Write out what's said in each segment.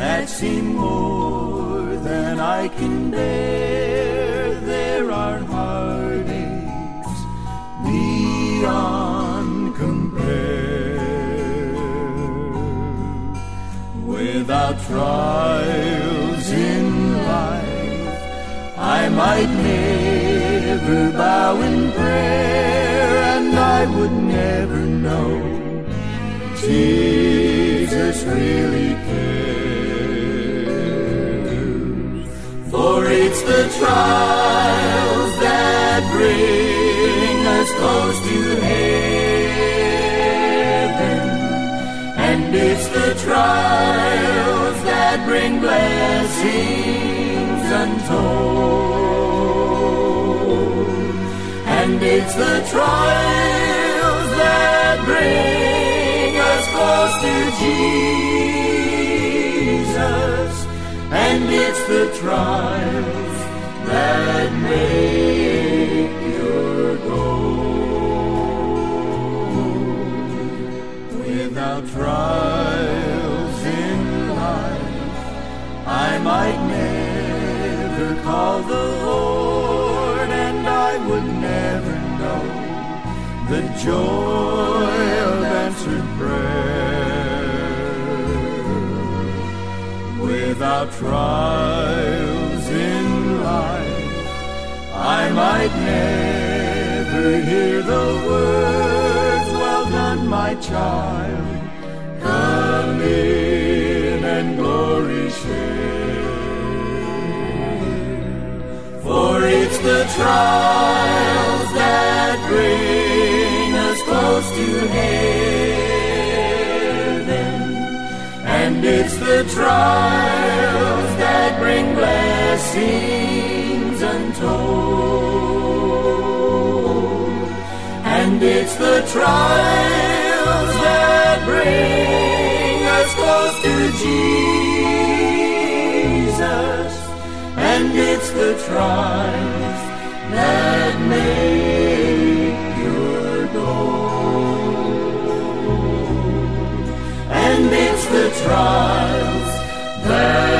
that seem more than I can bear. There are heartaches beyond compare. Without trials in life, I might never bow in prayer, and I would never know Jesus really the trials that bring us close to heaven, and it's the trials that bring blessings untold. And it's the trials that bring us close to Jesus. And it's the trials trials in life, I might never call the Lord, and I would never know the joy of answered prayer. Without trials I might never hear the words, Well done, my child, come in and glory share. For it's the trials that bring us close to heaven, and it's the trials that bring blessings And it's the trials that bring us close to Jesus. And it's the trials that make your goal. And it's the trials that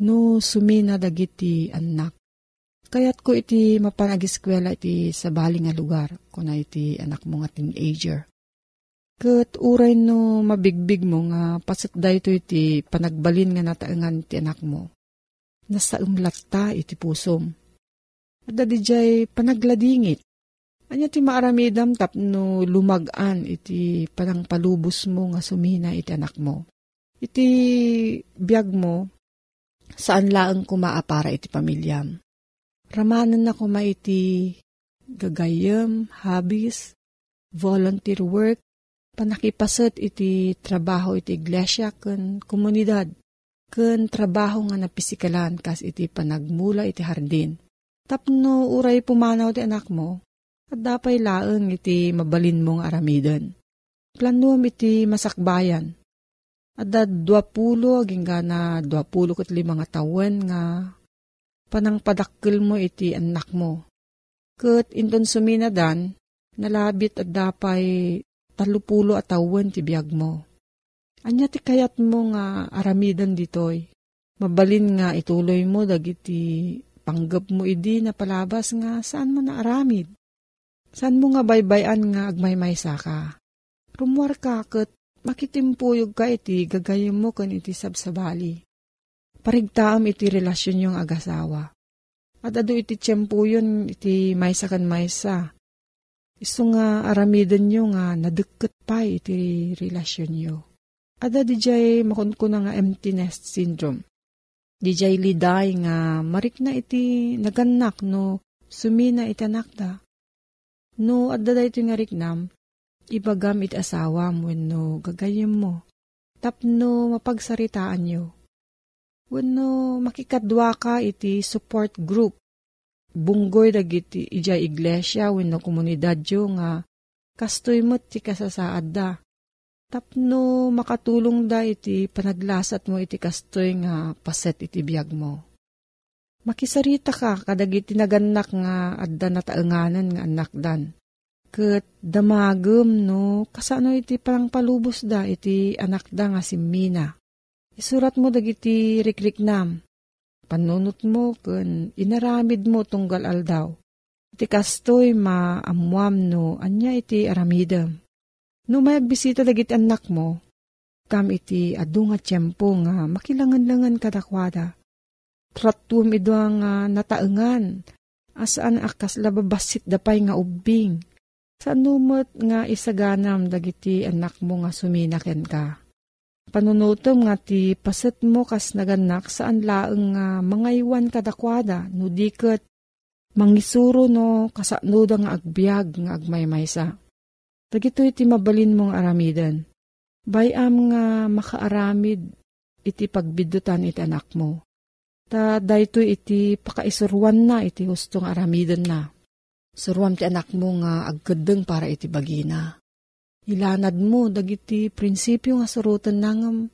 no sumina dagiti anak. Kayat ko iti mapanagiskwela iti sa bali nga lugar, kuna iti anak mo nga teenager. Kat uray no mabigbig mo nga pasit dayto iti panagbalin nga nataengan ti anak mo. Nasa umlatta iti pusom. At jay panagladingit. Anya ti maaramidam tapno lumagan iti panangpalubos mo nga sumina iti anak mo. Iti biyag mo, saan laang kumaapara iti pamilyam. Ramanan na kuma iti gagayam, habis, volunteer work, panakipasat iti trabaho iti iglesia ken komunidad, ken trabaho nga napisikalan kas iti panagmula iti hardin. Tapno uray pumanaw ti anak mo, at dapay laeng iti mabalin mong aramidan. Planuam iti masakbayan, Ada duapulo, aging na duapulo kat lima nga tawen nga panang padakkel mo iti anak mo. Kat inton suminadan, nalabit at dapay talupulo at tawen ti biyag mo. Anya ti kayat mo nga aramidan ditoy. Mabalin nga ituloy mo dagiti panggap mo idi na palabas nga saan mo na aramid. Saan mo nga baybayan nga agmaymaysa ka. Rumwar ka kat makitimpuyog ka iti gagayem mo kan iti sabsabali. Parigtaam iti relasyon yung agasawa. At ado iti tiyempuyon iti maysa kan maysa. Iso nga aramidan nyo nga nadeket pa iti relasyon nyo. Ada di jay makunkuna nga empty nest syndrome. Di jay liday nga marik na iti naganak no sumina iti anak da. No adda da iti nga riknam, ibagam iti asawa mo no gagayim mo. Tapno mapagsaritaan nyo. Wano makikadwa ka iti support group. Bunggoy dagiti ija iglesia wenno komunidad yo nga kastoy mo ti kasasaad da. Tapno makatulong da iti panaglasat mo iti kastoy nga paset iti biyag mo. Makisarita ka kadagiti naganak nga adda nataenganan nga anak dan Kat damagem no, kasano iti parang palubos da iti anak da nga si Mina. Isurat mo dagiti rikriknam. Panunot mo kun inaramid mo tunggal aldaw. Iti kastoy maamuam no, anya iti aramidem. No may bisita dagiti anak mo, kam iti adu nga tiyempo nga makilangan-langan kadakwada. Tratum ido nga nataengan, asaan akas lababasit dapay nga ubing sa numot nga isaganam dagiti anak mo nga suminaken ka. Panunutom nga ti paset mo kas naganak saan laeng nga mga iwan kadakwada no diket mangisuro no kasano nga agbyag nga agmaymaysa. Dagito iti mabalin mong aramidan. Bayam nga makaaramid iti pagbidutan iti anak mo. Ta dayto iti pakaisurwan na iti hustong aramidan na Suruam ti anak mo nga agkadeng para iti bagina. Ilanad mo dagiti prinsipyo nga surutan nangam.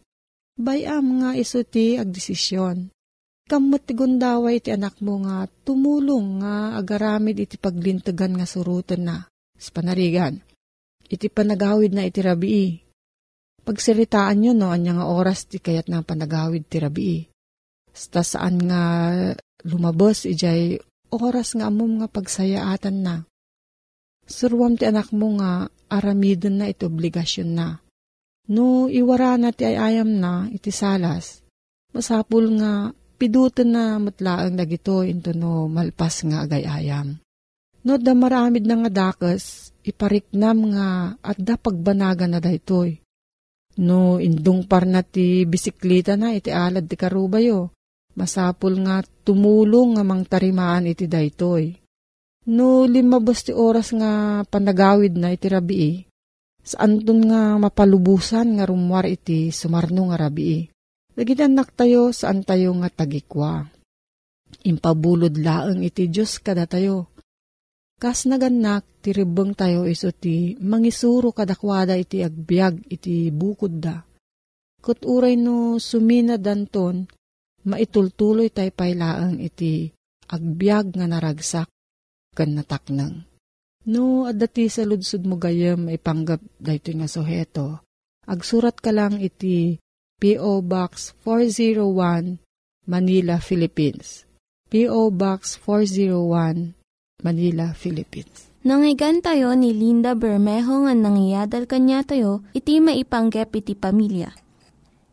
Bayam nga iso ti agdesisyon. Kamot ti gundaway ti anak mo nga tumulong nga agaramid iti paglintagan nga surutan na. Sa panarigan. Iti panagawid na iti rabii. Pagsiritaan nyo no, anya nga oras ti kayat na panagawid ti rabii. Sta saan nga lumabos ijay oras nga amom nga pagsayaatan na. Surwam ti anak mo nga aramidon na iti obligasyon na. No iwara na ti ayayam na iti salas, masapul nga pidutan na matlaang dagito into no malpas nga agayayam. No da maramid na nga dakas, ipariknam nga at da pagbanaga na daytoy. No indung par na ti bisiklita na iti alad ti karubayo Masapul nga tumulong nga mang tarimaan iti daytoy. No limabas ti oras nga panagawid na iti rabii, saan ton nga mapalubusan nga rumwar iti sumarno nga rabii. Dagiti anak tayo, saan tayo nga tagikwa? Impabulod laeng iti Diyos kada tayo. Kas naganak, tiribeng tayo iso ti mangisuro kadakwada iti agbyag iti bukod da. Kut uray no sumina danton, maitultuloy tayo pailaang iti agbyag nga naragsak kan nataknang. No, adati sa ludsud mo gayam ipanggap dayto nga soheto. Agsurat ka lang iti P.O. Box 401, Manila, Philippines. P.O. Box 401, Manila, Philippines. Nangyigan tayo ni Linda Bermejo nga nangyadal kanya tayo, iti maipanggep iti pamilya.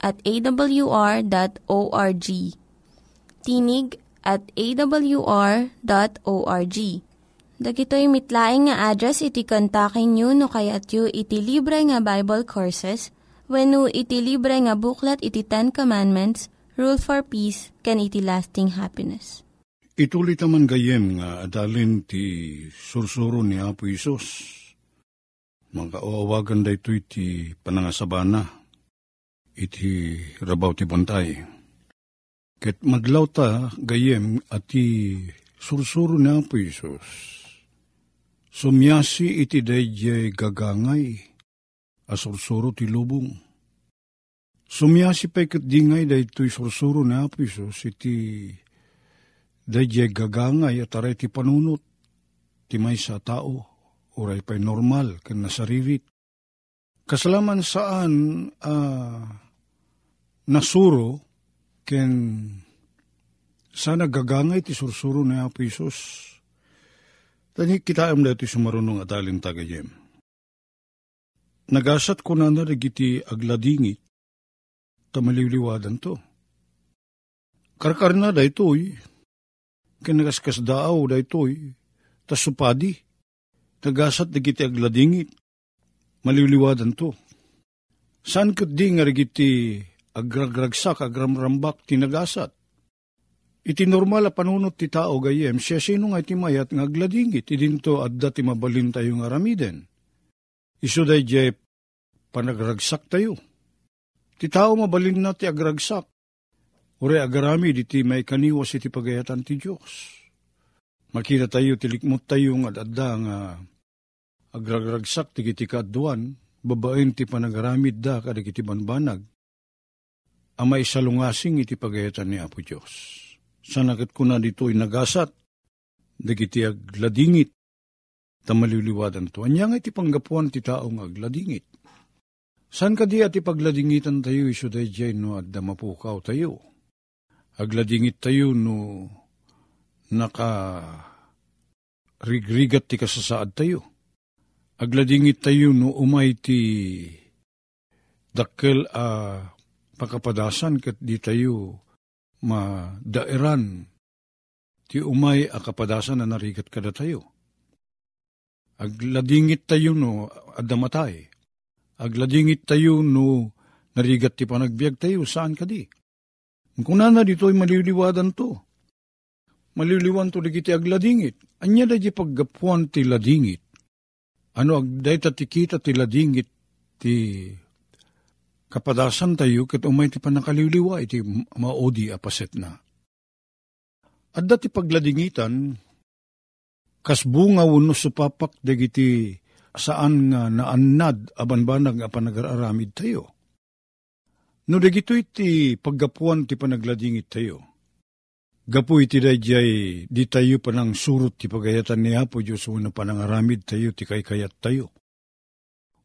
at awr.org. Tinig at awr.org Dagitoy mitlaing nga address iti kontakin nyo no kayat yu iti libre nga Bible Courses when no iti libre nga buklat iti Ten Commandments, Rule for Peace, can iti lasting happiness. Ituloy taman gayem nga adalin ti sursuro ni Apo Isos. Mga oawagan da ito iti panangasabana, iti rabaw ti bantay. Ket madlaw ta gayem ati sursuro ni Apo Isos Sumyasi iti dayjay gagangay, asursuro ti lubong. Sumyasi pa ikat dingay daytoy sursuro na Apo Isos iti dayjay gagangay at aray ti panunot, ti may sa tao, uray pa'y normal, kan nasaririt. Kasalaman saan uh, nasuro, ken sana gagangay ti sursuro na Apo Isos, Tani kita am dati sumarunong at alin tagayem. Nagasat ko na narigiti agladingit, tamaliliwadan to. Karkar na da ito'y, kinagaskas daaw da ito'y, tasupadi, nagasat digiti agladingit, maliliwadan to. San kat di nga agragragsak, agramrambak, tinagasat. Iti normal a panunot ti tao gayem, siya sino nga iti mayat nga agladingit, idinto adda ti mabalin tayo nga ramiden. Iso day jay panagragsak tayo. Ti tao mabalin na ti agragsak. Ure agarami di ti may kaniwas iti pagayatan ti Diyos. Makita tayo, tilikmot tayo nga adda nga agragragsak ti kiti kaduan, babaen ti panagaramid da kadag iti banbanag. Amay salungasing iti pagayatan ni Apo Diyos sanakit ko na dito inagasat, dagiti agladingit, tamaliliwadan to. Anya nga iti panggapuan ti taong agladingit. San ka di at ipagladingitan tayo iso day jay no at damapukaw tayo. Agladingit tayo no naka rigrigat ti kasasaad tayo. Agladingit tayo no umay ti dakkel a uh, pakapadasan kat di tayo madairan ti umay a kapadasan na narigat kada tayo. Agladingit tayo no adamatay. Agladingit tayo no narigat ti panagbiag tayo saan kadi. Kung nana dito ay maliliwadan to. Maliliwan to digiti agladingit. Anya da di paggapuan ti ladingit. Ano agday ti kita ti ladingit ti kapadasan tayo ket umay ti panakaliliwa iti maodi apaset na. At dati pagladingitan, kas bunga wano supapak dagiti saan nga naannad abanbanag nga panagararamid tayo. No dagito iti paggapuan ti panagladingit tayo. Gapu iti dayjay di tayo panang surut ti pagayatan ni Apo Diyos wano panangaramid tayo ti kaykayat tayo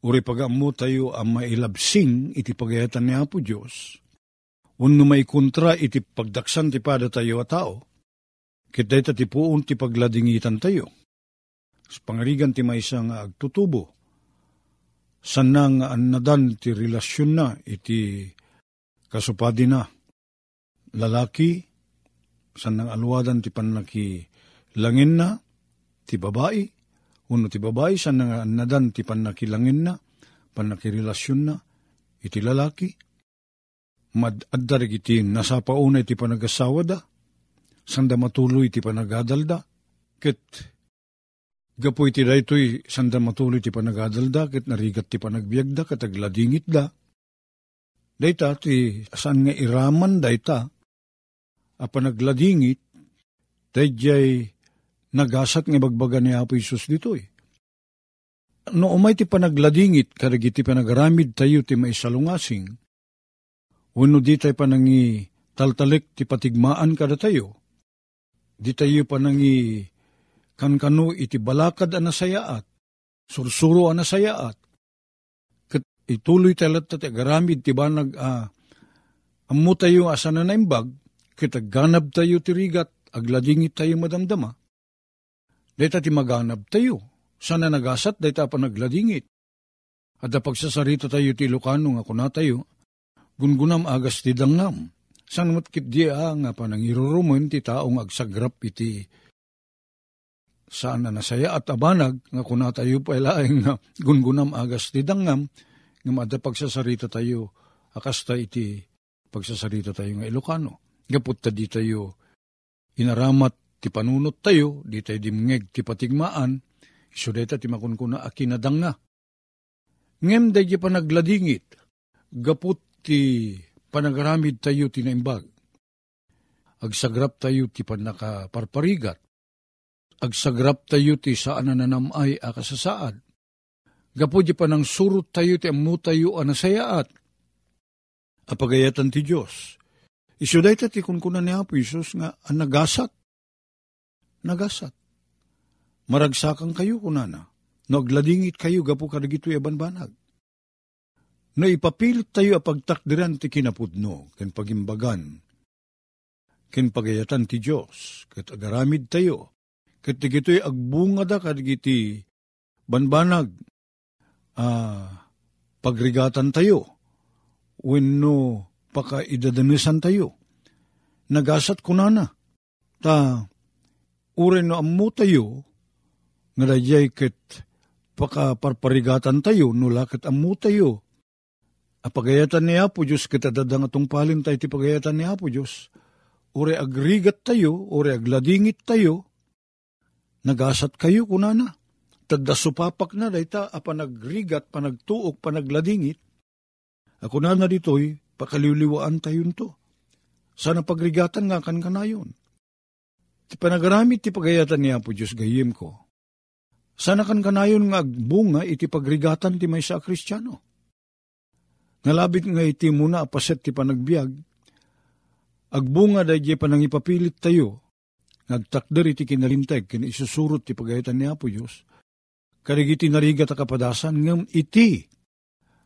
Uri pagamu tayo ang mailabsing iti pagayatan ni Apo Diyos. Unno may kontra iti pagdaksan ti pada tayo a tao. Kitay ti puon ti pagladingitan tayo. Sa pangarigan ti may isang agtutubo. Sana nga anadan ti relasyon na iti kasupadi na. Lalaki san nang alwadan ti panaki langin na, ti babae, uno ti babae, san nang anadan ti panaki langin na, panaki relasyon na, iti lalaki, madadda iti nasapauna iti panagasawa da, sanda matuloy iti panagadalda, ket gapo iti daytoy sanda matuloy ti panagadalda, ket narigat ti panagbiagda, ket agladingit da, dayta ti asan nga iraman dayta, a panagladingit, dayjay nagasat nga bagbaga ni Apo Isus ditoy. No umay ti panagladingit, karagi ti panagaramid tayo ti maisalungasing, Uno di tayo panangi taltalik ti patigmaan kada tayo. Di tayo panangi kankano iti balakad anasayaat. Sursuro anasayaat. Kat ituloy tayo ti agaramid ti banag a uh, amu tayo asa na naimbag. Kat ganab tayo ti rigat agladingit tayo madamdama. Dita ti maganab tayo. Sana nagasat dita pa nagladingit. At pagsasarita tayo ti Lucano nga kuna tayo, gungunam agas ti dangnam. San matkit di nga panang irurumen ti taong agsagrap iti saan na nasaya at abanag nga kuna tayo pa ilaing nga gungunam agas ti dangnam nga mada pagsasarita tayo akasta iti pagsasarita tayo nga Ilocano. Gapot ta di tayo inaramat ti panunot tayo, di tayo dimngeg ti patigmaan, iso deta ti makunkuna akinadang nga. Ngem da pa nagladingit, gaput ti panagaramid tayo tinaimbag. Agsagrap tayo ti panakaparparigat. Agsagrap tayo ti saan na nanamay akasasaad. Gapo di panang surut tayo ti amu tayo anasayaat. Apagayatan ti Diyos. Isuday ta ti kunkunan ni Apo Isus nga ang nagasat. Maragsakan kayo kunana. No kayo gapo kadagito abanbanag no ipapilit tayo a pagtakdiran ti kinapudno, ken pagimbagan, ken pagayatan ti Diyos, ket agaramid tayo, ket digito'y agbunga da kadigiti banbanag, ah, pagrigatan tayo, wenno pakaidadanisan tayo, nagasat kunana, ta uren no ammo tayo, nga dayay ket pakaparparigatan tayo, nula ket ammo tayo, Apagayatan ni Apo Diyos, kita dadang atong palin tayo ti pagayatan ni Apo Diyos. Ure agrigat tayo, ure agladingit tayo, nagasat kayo kunana. Tadda supapak na dayta, apanagrigat, panagtuok, panagladingit. Ako na na dito'y, pakaliwliwaan tayo to. Sana pagrigatan nga kan kanayon. Ti panagaramit ti pagayatan ni Apo Diyos gayim ko. Sana kan kanayon nga agbunga iti pagrigatan ti may sa kristyano Nalabit nga iti muna apaset ti panagbiag, agbunga da di panang ipapilit tayo, nagtakder iti kinalinteg, kin isusurot ti pagayitan ni Apo Diyos, karigiti narigat kapadasan, ngam iti,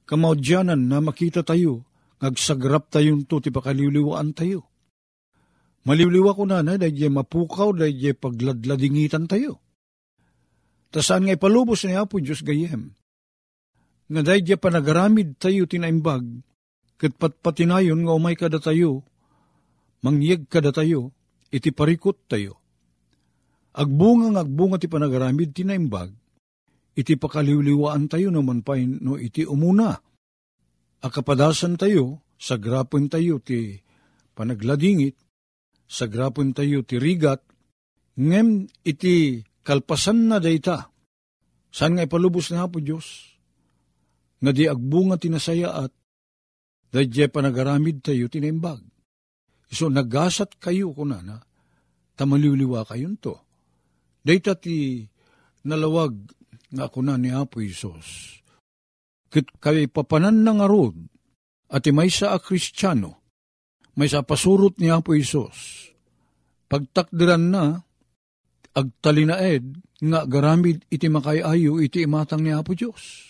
kamaudyanan na makita tayo, ngagsagrap tayong to ti pakaliwliwaan tayo. Maliwliwa ko na na, dahil mapukaw, dahil pagladladingitan tayo. Tasaan nga ipalubos ni Apo Diyos gayem, nga dahil pa nagaramid tayo tinaimbag, kat patpatinayon nga umay kada tayo, mangyag kada tayo, iti parikot tayo. Agbunga nga agbunga ti panagaramid tinaimbag, iti pakaliwliwaan tayo naman pa no iti umuna. Akapadasan tayo, sa grapon tayo ti panagladingit, sa grapon tayo ti rigat, ngem iti kalpasan na dayta. Saan nga ipalubos na po Diyos? nga di agbunga tinasaya at dadya panagaramid tayo tinimbag. So nagasat kayo kunana, tamaliwliwa kayon to. Dayta ti nalawag nga kuna ni Apo Isos. Kit kay papanan ng arod, at may sa a kristyano, may sa pasurot ni Apo Isos. Pagtakdiran na, agtalinaed, nga garamid iti makayayo iti imatang ni Apo Diyos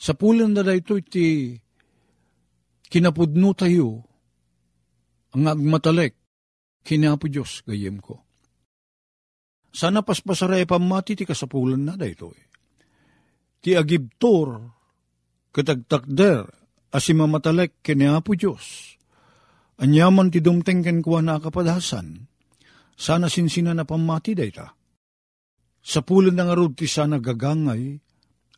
sa pulan na dayto iti kinapudno tayo ang agmatalek kinapo Diyos gayem ko. Sana paspasaray pamati ti kasapulan na dayto eh. Ti agibtor katagtakder asimamatalek kinapo Diyos. Anyaman ti dumteng ken kuwa na kapadasan, sana sinsina na pamati dayta. Sa pulan ng arod ti sana gagangay,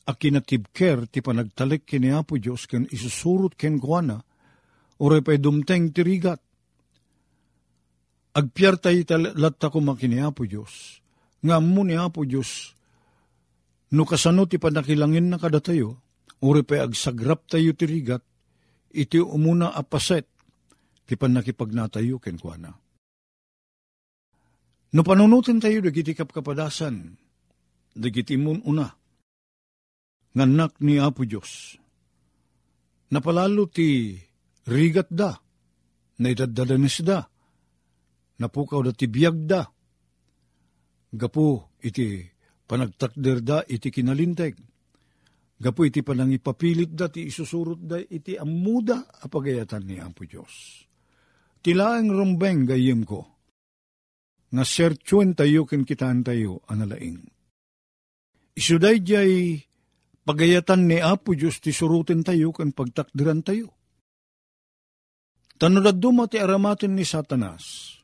a kinatibker ti panagtalik kini Apo Diyos ken isusurot ken kuwa na, ore pa'y dumteng ti rigat. Agpiyar tayo latta ko makini Apo Diyos, nga mo ni Apo Diyos, no kasano ti panakilangin na kada tayo, pa'y agsagrap tayo ti rigat, iti umuna apaset, ti panakipagnatayo ken kuana. No panunutin tayo dagiti kapkapadasan, dagiti mun una, nganak ni Apo Diyos. Napalalo ti rigat da, na idadadanis da, napukaw da ti biyag da, gapu iti panagtakder da iti kinalinteg, gapu iti panangipapilit da ti isusurot da iti amuda apagayatan ni Apo Diyos. Tilaang rumbeng gayim ko, nga sertyon tayo kitaan tayo analaing. Isuday jay pagayatan ni Apo Diyos ti surutin tayo ken pagtakdiran tayo. Tanulad duma ti aramatin ni Satanas.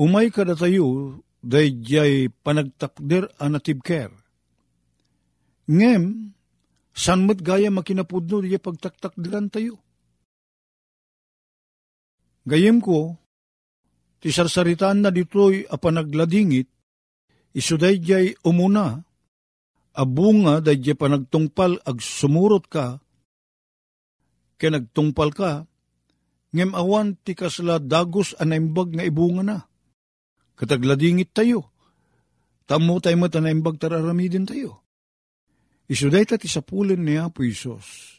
Umay kada tayo day jay panagtakder anatibker. Ngem, san mo't gaya makinapudno di pagtaktakdiran tayo. Gayem ko, ti sarsaritaan na dito'y apanagladingit, isuday jay umuna, abunga day jay panagtungpal ag sumurot ka, kaya nagtungpal ka, ngem awan ti kasla dagos anaimbag nga ibunga na. Katagladingit tayo, tamo tayo mo tanaimbag tararamidin tayo. Isuday ta ti sapulin ni Apo Isos,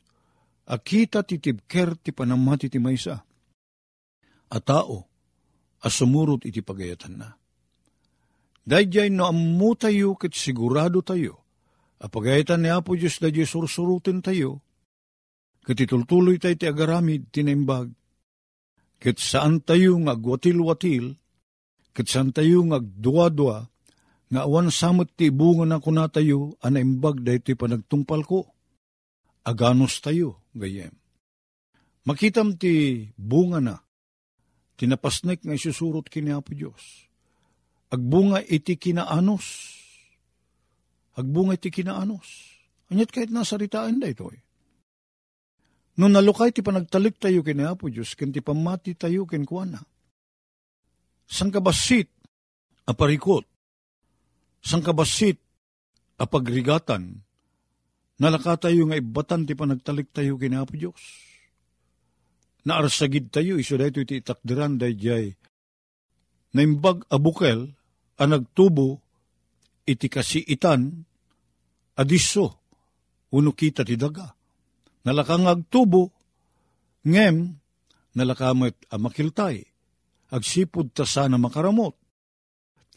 akita ti tibker ti panamati ti maysa. A tao, asumurot iti pagayatan na. Dayjay no ammo tayo ket sigurado tayo, apagayatan ni Apo Diyos da Diyos sursurutin tayo, ket itultuloy tayo ti agaramid tinimbag, ket saan tayo nga agwatil-watil, ket saan tayo nga agdua-dua, nga awan samot ti bunga na kuna tayo, anaimbag da iti panagtungpal ko. Aganos tayo, gayem. Makitam ti bunga na, tinapasnek nga isusurot kini Apo Diyos. Agbunga iti kinaanos. Agbunga iti kinaanos. Anyat kahit nasaritaan da ito eh. No nalukay ti panagtalik tayo kini Apo Diyos, ken ti pamati tayo ken kuana. Sang kabasit, aparikot. Sang kabasit, apagrigatan. Nalaka tayo nga ibatan ti panagtalik tayo kini Apo Diyos naarsagid tayo, iso da iti itakdiran da jay. Naimbag abukel, ang nagtubo, iti kasiitan, adiso, uno kita ti daga. Nalakang agtubo, ngem, nalakamit amakiltay, agsipod ta sana makaramot.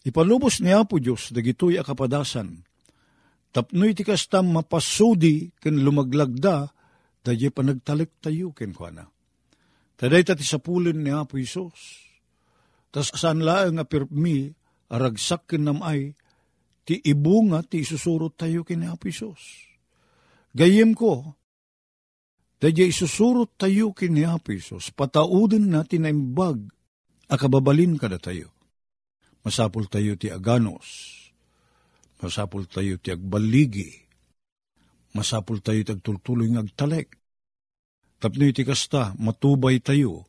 Ipalubos ni Apo Diyos, dagitoy akapadasan, tapnoy ti kastam mapasudi, ken lumaglagda, da panagtalik tayo ken kuana Taday tati sa pulin ni Apo Isos. Tas saan laang apirmi, aragsak kinamay, ti ibunga ti isusurot tayo kini Apo Isos. Gayem ko, dadya isusurot tayo kini Apo Isos, pataudin natin na imbag, akababalin kada tayo. Masapul tayo ti aganos, masapul tayo ti agbaligi, masapul tayo ti agtultuloy ng agtalek, Tapno iti kasta, matubay tayo,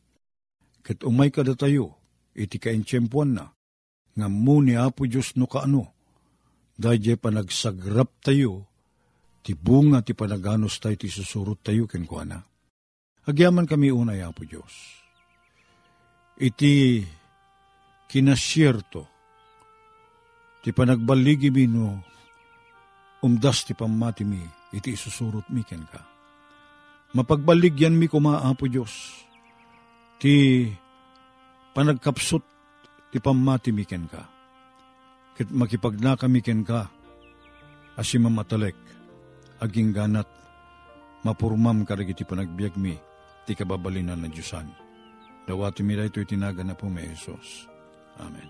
ket umay kada tayo, iti kaintsyempuan na, nga mo ni Apo Diyos no kaano, dahil panagsagrap tayo, ti bunga ti panaganos tayo, ti susurot tayo ken kuana. Agyaman kami unay, Apo Diyos. Iti kinasyerto, ti panagbaligi mi no, umdas ti pamati mi, iti isusurot mi ken ka mapagbaligyan mi kumaapo Diyos, ti panagkapsot ti pamati mi ken ka. Kit makipagna kami ken ka, asi mamatalek, aging ganat, mapurmam karag iti panagbiag mi, ti kababalinan na Diyosan. Dawati mi ito itinaga na po may Jesus. Amen.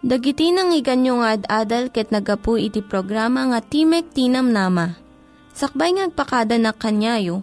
Dagiti nang iganyo nga ad-adal ket nagapu iti programa nga Timek Tinam Nama Sakbay ngagpakada na kanyayo,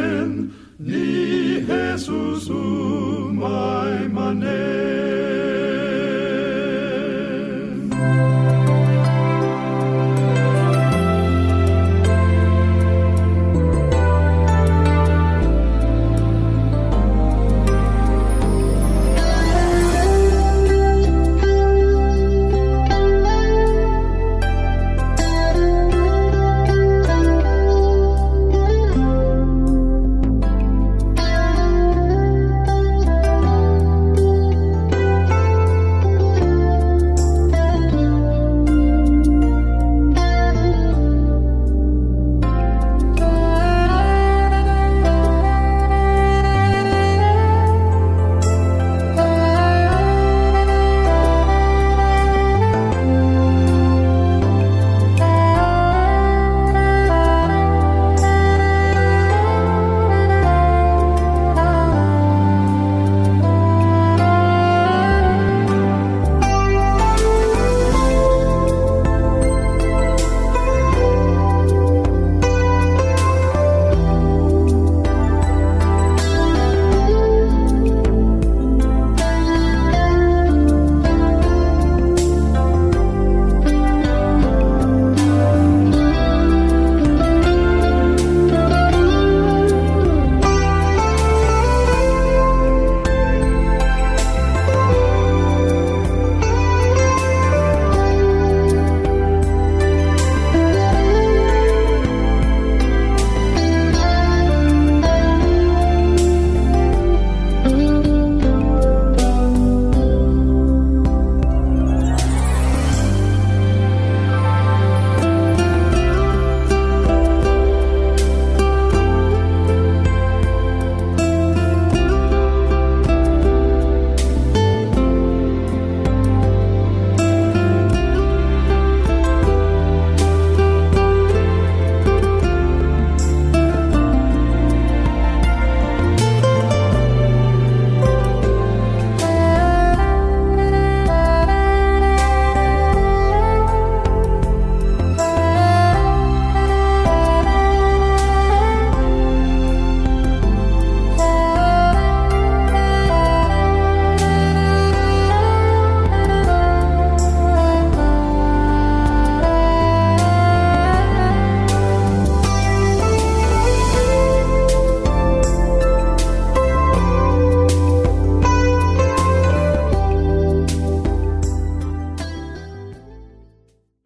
Jesusu, mai manera.